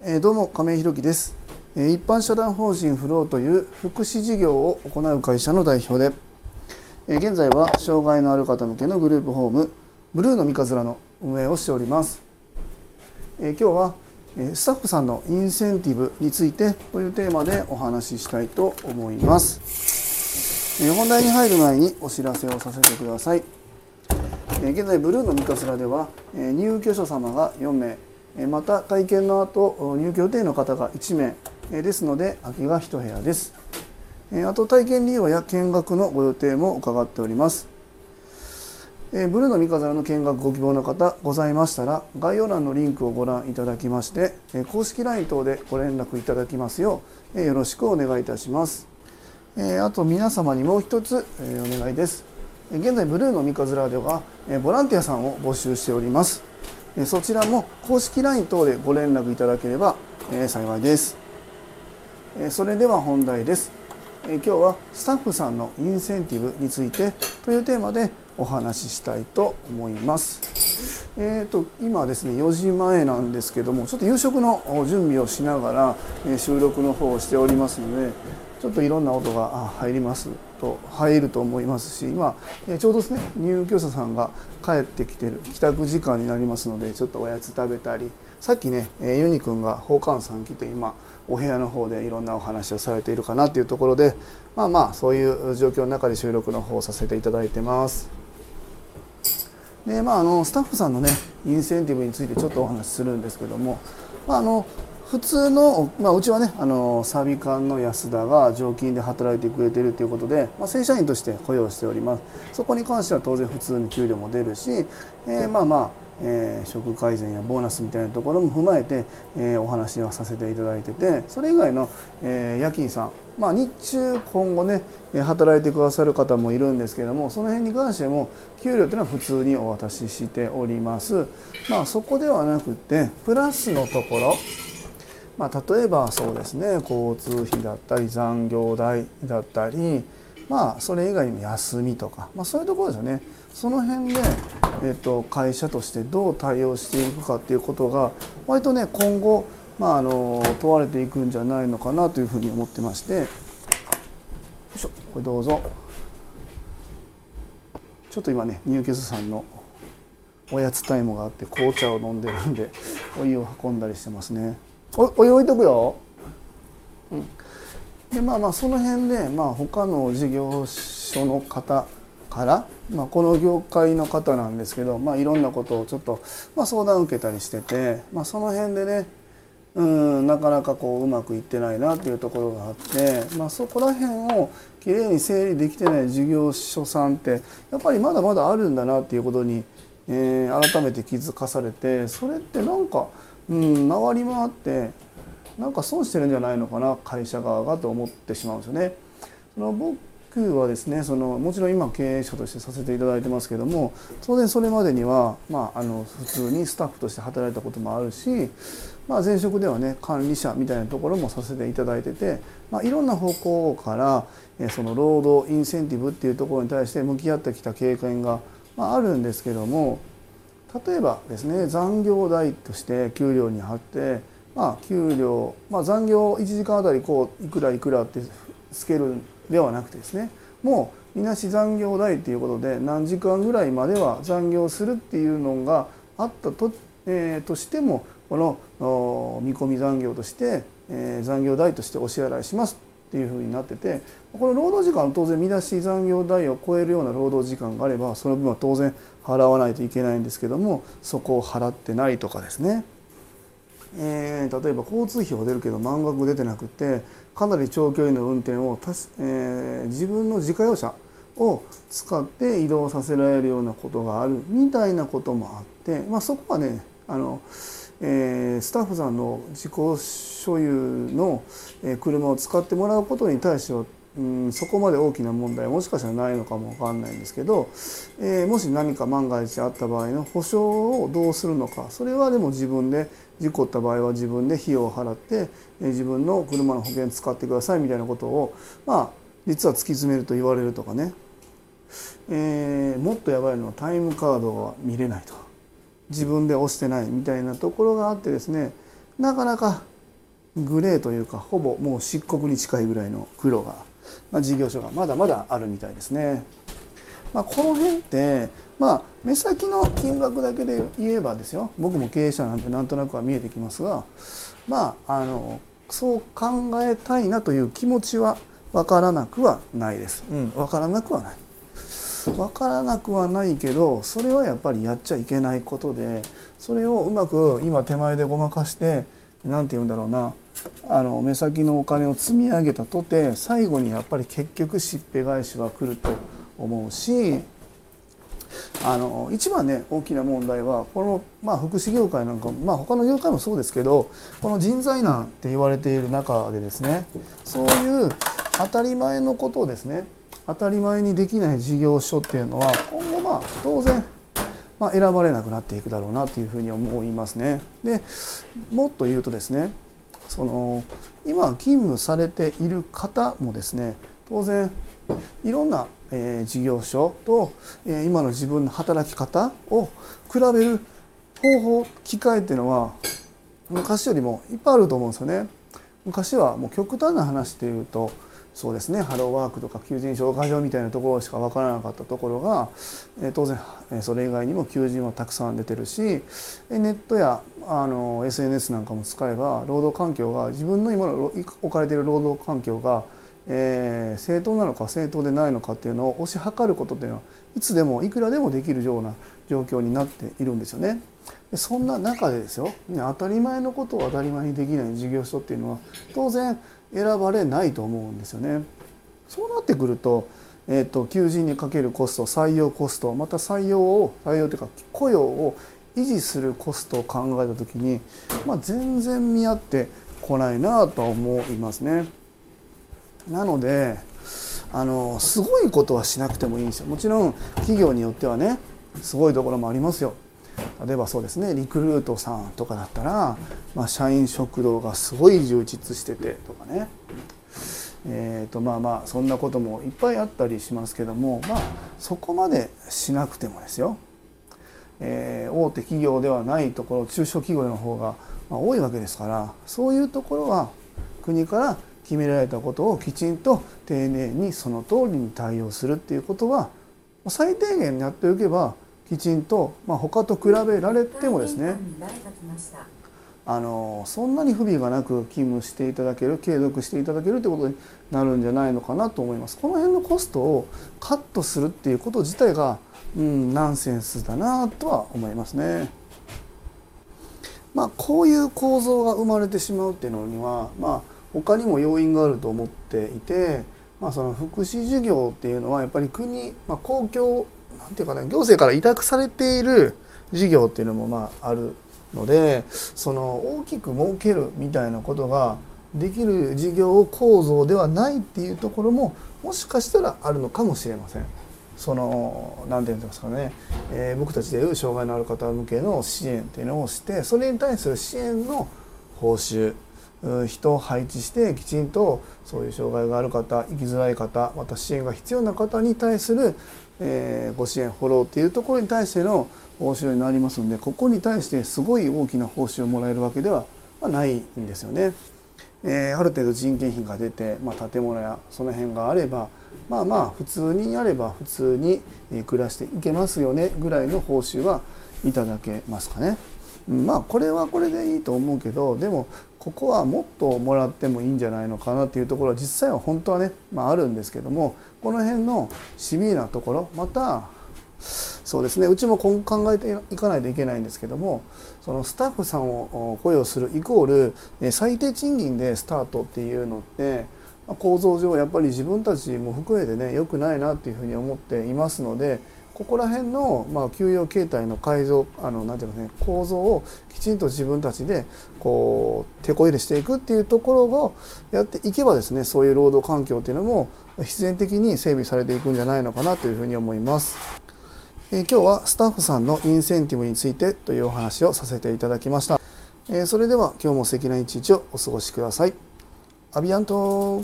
えどうも亀井弘樹です。え一般社団法人フローという福祉事業を行う会社の代表でえ現在は障害のある方向けのグループホームブルーの三日面の運営をしております。え今日はえスタッフさんのインセンティブについてというテーマでお話ししたいと思います。え本題に入る前にお知らせをさせてください。現在ブルーの三日面では入居者様が4名また体験の後入居予定の方が1名ですので空きが1部屋です。あと体験利用や見学のご予定も伺っております。ブルーの三日面の見学ご希望の方ございましたら概要欄のリンクをご覧いただきまして公式 LINE 等でご連絡いただきますようよろしくお願いいたします。あと皆様にもう一つお願いです。現在ブルーの三日面ではボランティアさんを募集しております。そちらも公式 LINE 等でご連絡いただければ幸いです。それでは本題です。今日はスタッフさんのインセンティブについてというテーマでお話ししたいと思います。えーと、今ですね4時前なんですけどもちょっと夕食の準備をしながら収録の方をしておりますのでちょっといろんな音が入りますと入ると思いますし今ちょうどですね入居者さんが帰ってきてる帰宅時間になりますのでちょっとおやつ食べたりさっきねユニくんが宝冠さん来て今お部屋の方でいろんなお話をされているかなというところでまあまあそういう状況の中で収録の方をさせていただいてます。でまあ、あのスタッフさんのねインセンティブについてちょっとお話しするんですけども、まあ、あの普通の、まあ、うちはねあのサビ館の安田が常勤で働いてくれてるということで、まあ、正社員として雇用しておりますそこに関しては当然普通に給料も出るし、えー、まあまあ、えー、職改善やボーナスみたいなところも踏まえて、えー、お話はさせていただいててそれ以外の、え、夜勤さんまあ、日中今後ね働いてくださる方もいるんですけどもその辺に関しても給料というのは普通にお渡ししております。まあ、そこではなくてプラスのところまあ、例えばそうですね交通費だったり残業代だったりまあそれ以外にも休みとか、まあ、そういうところですよね。その辺で、えっと、会社としてどう対応していくかっていうことが割とね今後、まあ、あの問われていくんじゃないのかなというふうに思ってまして。よいしょこれどうぞ。ちょっと今ね入居者さんのおやつタイムがあって紅茶を飲んでるんでお湯を運んだりしてますね。おおいとくよ。うん、でまあまあその辺で、まあ、他の事業所の方から、まあ、この業界の方なんですけど、まあ、いろんなことをちょっと、まあ、相談を受けたりしてて、まあ、その辺でねうんなかなかこううまくいってないなっていうところがあって、まあ、そこら辺をきれいに整理できてない事業所さんってやっぱりまだまだあるんだなっていうことに、えー、改めて気づかされてそれってなんかうん回り回ってなんか損してるんじゃないのかな会社側がと思ってしまうんですよね。その僕はですねそのもちろん今経営者としてさせていただいてますけども当然それまでには、まあ、あの普通にスタッフとして働いたこともあるし、まあ、前職ではね管理者みたいなところもさせていただいてて、まあ、いろんな方向からその労働インセンティブっていうところに対して向き合ってきた経験が、あるんですけども例えばですね残業代として給料に貼って、まあ、給料、まあ、残業1時間あたりこういくらいくらってつけるんではなくてですねもうみなし残業代っていうことで何時間ぐらいまでは残業するっていうのがあったと,、えー、としてもこの見込み残業として、えー、残業代としてお支払いします。っていうふうになっててこの労働時間は当然見出し残業代を超えるような労働時間があればその分は当然払わないといけないんですけどもそこを払ってないとかですね、えー、例えば交通費は出るけど満額出てなくてかなり長距離の運転をたし、えー、自分の自家用車を使って移動させられるようなことがあるみたいなこともあって、まあ、そこはねあのえー、スタッフさんの自己所有の車を使ってもらうことに対しては、うん、そこまで大きな問題もしかしたらないのかもわかんないんですけど、えー、もし何か万が一あった場合の保証をどうするのかそれはでも自分で事故った場合は自分で費用を払って、えー、自分の車の保険使ってくださいみたいなことをまあ実は突き詰めると言われるとかね、えー、もっとやばいのはタイムカードが見れないと。自分で押してないみたいなところがあってですねなかなかグレーというかほぼもう漆黒に近いぐらいの黒が、まあ、事業所がまだまだあるみたいですね。まあ、この辺ってまあ目先の金額だけで言えばですよ僕も経営者なんてなんとなくは見えてきますがまああのそう考えたいなという気持ちは分からなくはないです。うん、分からなくはない。分からなくはないけどそれはやっぱりやっちゃいけないことでそれをうまく今手前でごまかして何て言うんだろうなあの目先のお金を積み上げたとて最後にやっぱり結局しっぺ返しは来ると思うしあの一番ね大きな問題はこの、まあ、福祉業界なんか、まあ、他の業界もそうですけどこの人材難って言われている中でですねそういう当たり前のことをですね当たり前にできない事業所っていうのは今後まあ当然ま、選ばれなくなっていくだろうなというふうに思いますね。でもっと言うとですねその今勤務されている方もですね当然いろんな、え、事業所と、え、今の自分の働き方を比べる方法機会っていうのは昔よりもいっぱいあると思うんですよね。昔はもう極端な話で言うとそうですね。ハローワークとか求人紹介所みたいなところしか分からなかったところが、え、当然、え、それ以外にも求人はたくさん出てるしネットやあの SNS なんかも使えば労働環境が自分の今の置かれている労働環境がえー、正当なのか正当でないのかっていうのを推し量ることっていうのはいつでもいくらでもできるような状況になっているんですよね。そんな中でですよ当たり前のことを当たり前にできない事業所っていうのは当然選ばれないと思うんですよね。そうなってくると,、えーと、求人にかけるコスト採用コストまた採用を採用というか雇用を維持するコストを考えた時に、まあ、全然見合ってこないなとは思いますね。なのであのすごいことはしなくてもいいんですよもちろん企業によってはねすごいところもありますよ。例えばそうですねリクルートさんとかだったら、まあ、社員食堂がすごい充実しててとかね。えーとまあまあそんなこともいっぱいあったりしますけどもまあそこまでしなくてもですよ、えー、大手企業ではないところ中小企業の方が、多いわけですからそういうところは国から決められたことをきちんと丁寧にその通りに対応するっていうことは最低限やっておけばきちんと、まあ、他と比べられてもですねあのそんなに不備がなく勤務していただける継続していただけるということになるんじゃないのかなと思います。この辺のコストをカットするっていうこと自体が、うん、ナンセンスだなとは思いますね。まあ、こういう構造が生まれてしまうっていうのには、まあ他にも要因があると思っていて、まあ、その福祉事業っていうのはやっぱり国、まあ、公共なんていうかね行政から委託されている事業っていうのもまああるのでその大きく儲けるみたいなことができる事業構造ではないっていうところももしかしたらあるのかもしれません。その何て言うんですかね、えー、僕たちでいう障害のある方向けの支援っていうのをしてそれに対する支援の報酬人を配置してきちんとそういう障害がある方生きづらい方また支援が必要な方に対する、えご支援フォローっていうところに対しての報酬になりますのでここに対してすごい大きな報酬をもらえるわけではないんですよね。えー、ある程度人件費が出て、まあ、建物やその辺があればまあまあ普通にやれば普通に暮らしていけますよねぐらいの報酬はいただけますかね。まあこれはこれでいいと思うけどでもここはもっともらってもいいんじゃないのかなっていうところは実際は本当はね、まあ、あるんですけどもこの辺のシビアなところまたそうですねうちも今後考えていかないといけないんですけどもそのスタッフさんを雇用するイコール最低賃金でスタートっていうのって構造上やっぱり自分たちも含めてね良くないなっていうふうに思っていますのでここら辺の、まあ、給与形態の改造あのなんていうのね構造をきちんと自分たちでこう手こ入れしていくっていうところをやっていけばですねそういう労働環境っていうのも必然的に整備されていくんじゃないのかなというふうに思います。えー、今日はスタッフさんのインセンティブについてというお話をさせていただきました。えー、それでは今日も素敵な一日をお過ごしください。アビアント